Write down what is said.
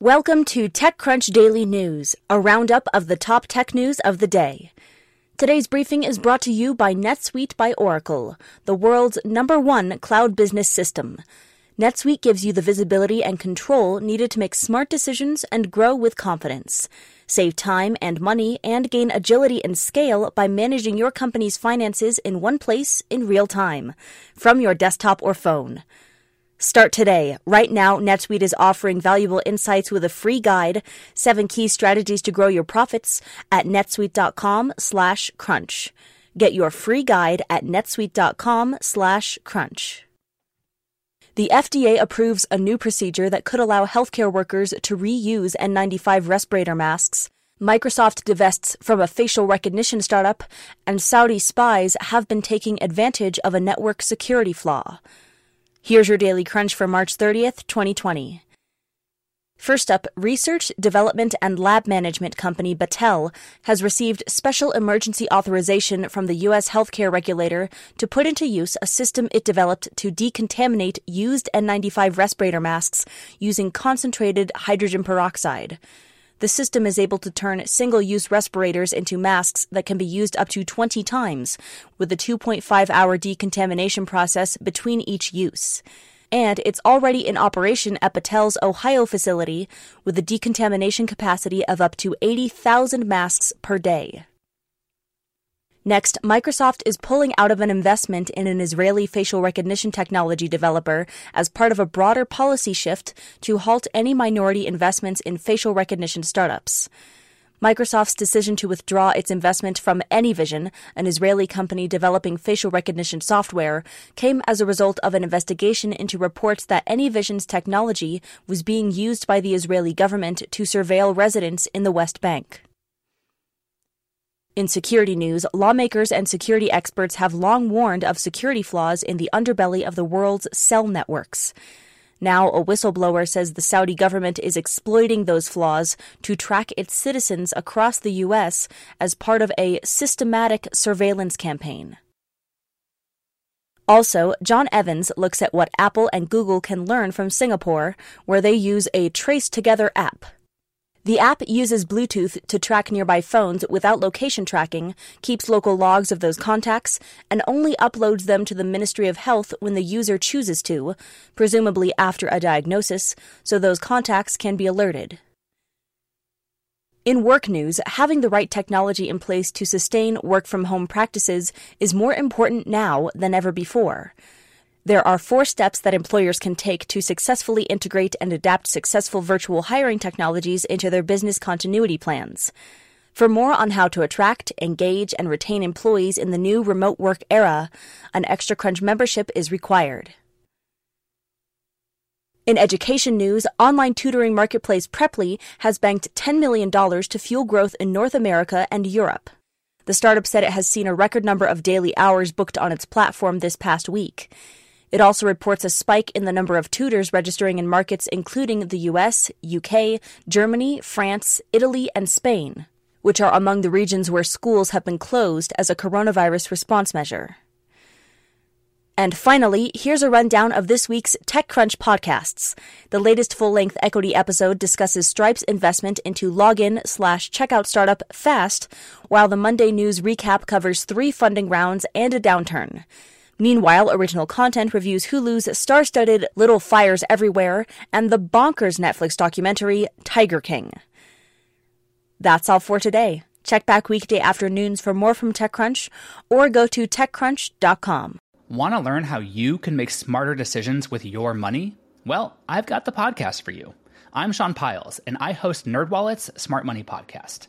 Welcome to TechCrunch Daily News, a roundup of the top tech news of the day. Today's briefing is brought to you by NetSuite by Oracle, the world's number one cloud business system. NetSuite gives you the visibility and control needed to make smart decisions and grow with confidence. Save time and money and gain agility and scale by managing your company's finances in one place in real time from your desktop or phone. Start today. Right now, NetSuite is offering valuable insights with a free guide, seven key strategies to grow your profits at netsuite.com slash crunch. Get your free guide at netsuite.com slash crunch. The FDA approves a new procedure that could allow healthcare workers to reuse N95 respirator masks. Microsoft divests from a facial recognition startup, and Saudi spies have been taking advantage of a network security flaw. Here's your daily crunch for March 30th, 2020. First up, research, development, and lab management company Battelle has received special emergency authorization from the U.S. healthcare regulator to put into use a system it developed to decontaminate used N95 respirator masks using concentrated hydrogen peroxide. The system is able to turn single use respirators into masks that can be used up to 20 times, with a 2.5 hour decontamination process between each use and it's already in operation at Battelle's Ohio facility with a decontamination capacity of up to 80,000 masks per day. Next, Microsoft is pulling out of an investment in an Israeli facial recognition technology developer as part of a broader policy shift to halt any minority investments in facial recognition startups. Microsoft's decision to withdraw its investment from AnyVision, an Israeli company developing facial recognition software, came as a result of an investigation into reports that AnyVision's technology was being used by the Israeli government to surveil residents in the West Bank. In security news, lawmakers and security experts have long warned of security flaws in the underbelly of the world's cell networks. Now, a whistleblower says the Saudi government is exploiting those flaws to track its citizens across the U.S. as part of a systematic surveillance campaign. Also, Jon Evans looks at what Apple and Google can learn from Singapore, where they use a TraceTogether app the app uses Bluetooth to track nearby phones without location tracking, keeps local logs of those contacts, and only uploads them to the Ministry of Health when the user chooses to, presumably after a diagnosis, so those contacts can be alerted. In work news, having the right technology in place to sustain work from home practices is more important now than ever before. There are four steps that employers can take to successfully integrate and adapt successful virtual hiring technologies into their business continuity plans. For more on how to attract, engage, and retain employees in the new remote work era, an Extra Crunch membership is required. In education news, online tutoring marketplace Preply has banked $10 million to fuel growth in North America and Europe. The startup said it has seen a record number of daily hours booked on its platform this past week. It also reports a spike in the number of tutors registering in markets including the US, UK, Germany, France, Italy, and Spain, which are among the regions where schools have been closed as a coronavirus response measure. And finally, here's a rundown of this week's TechCrunch podcasts. The latest full-length equity episode discusses Stripe's investment into login slash checkout startup Fast, while the Monday news recap covers three funding rounds and a downturn. Meanwhile, original content reviews Hulu's star-studded Little Fires Everywhere and the bonkers Netflix documentary Tiger King. That's all for today. Check back weekday afternoons for more from TechCrunch or go to techcrunch.com. Want to learn how you can make smarter decisions with your money? Well, I've got the podcast for you. I'm Sean Pyles, and I host NerdWallet's Smart Money Podcast.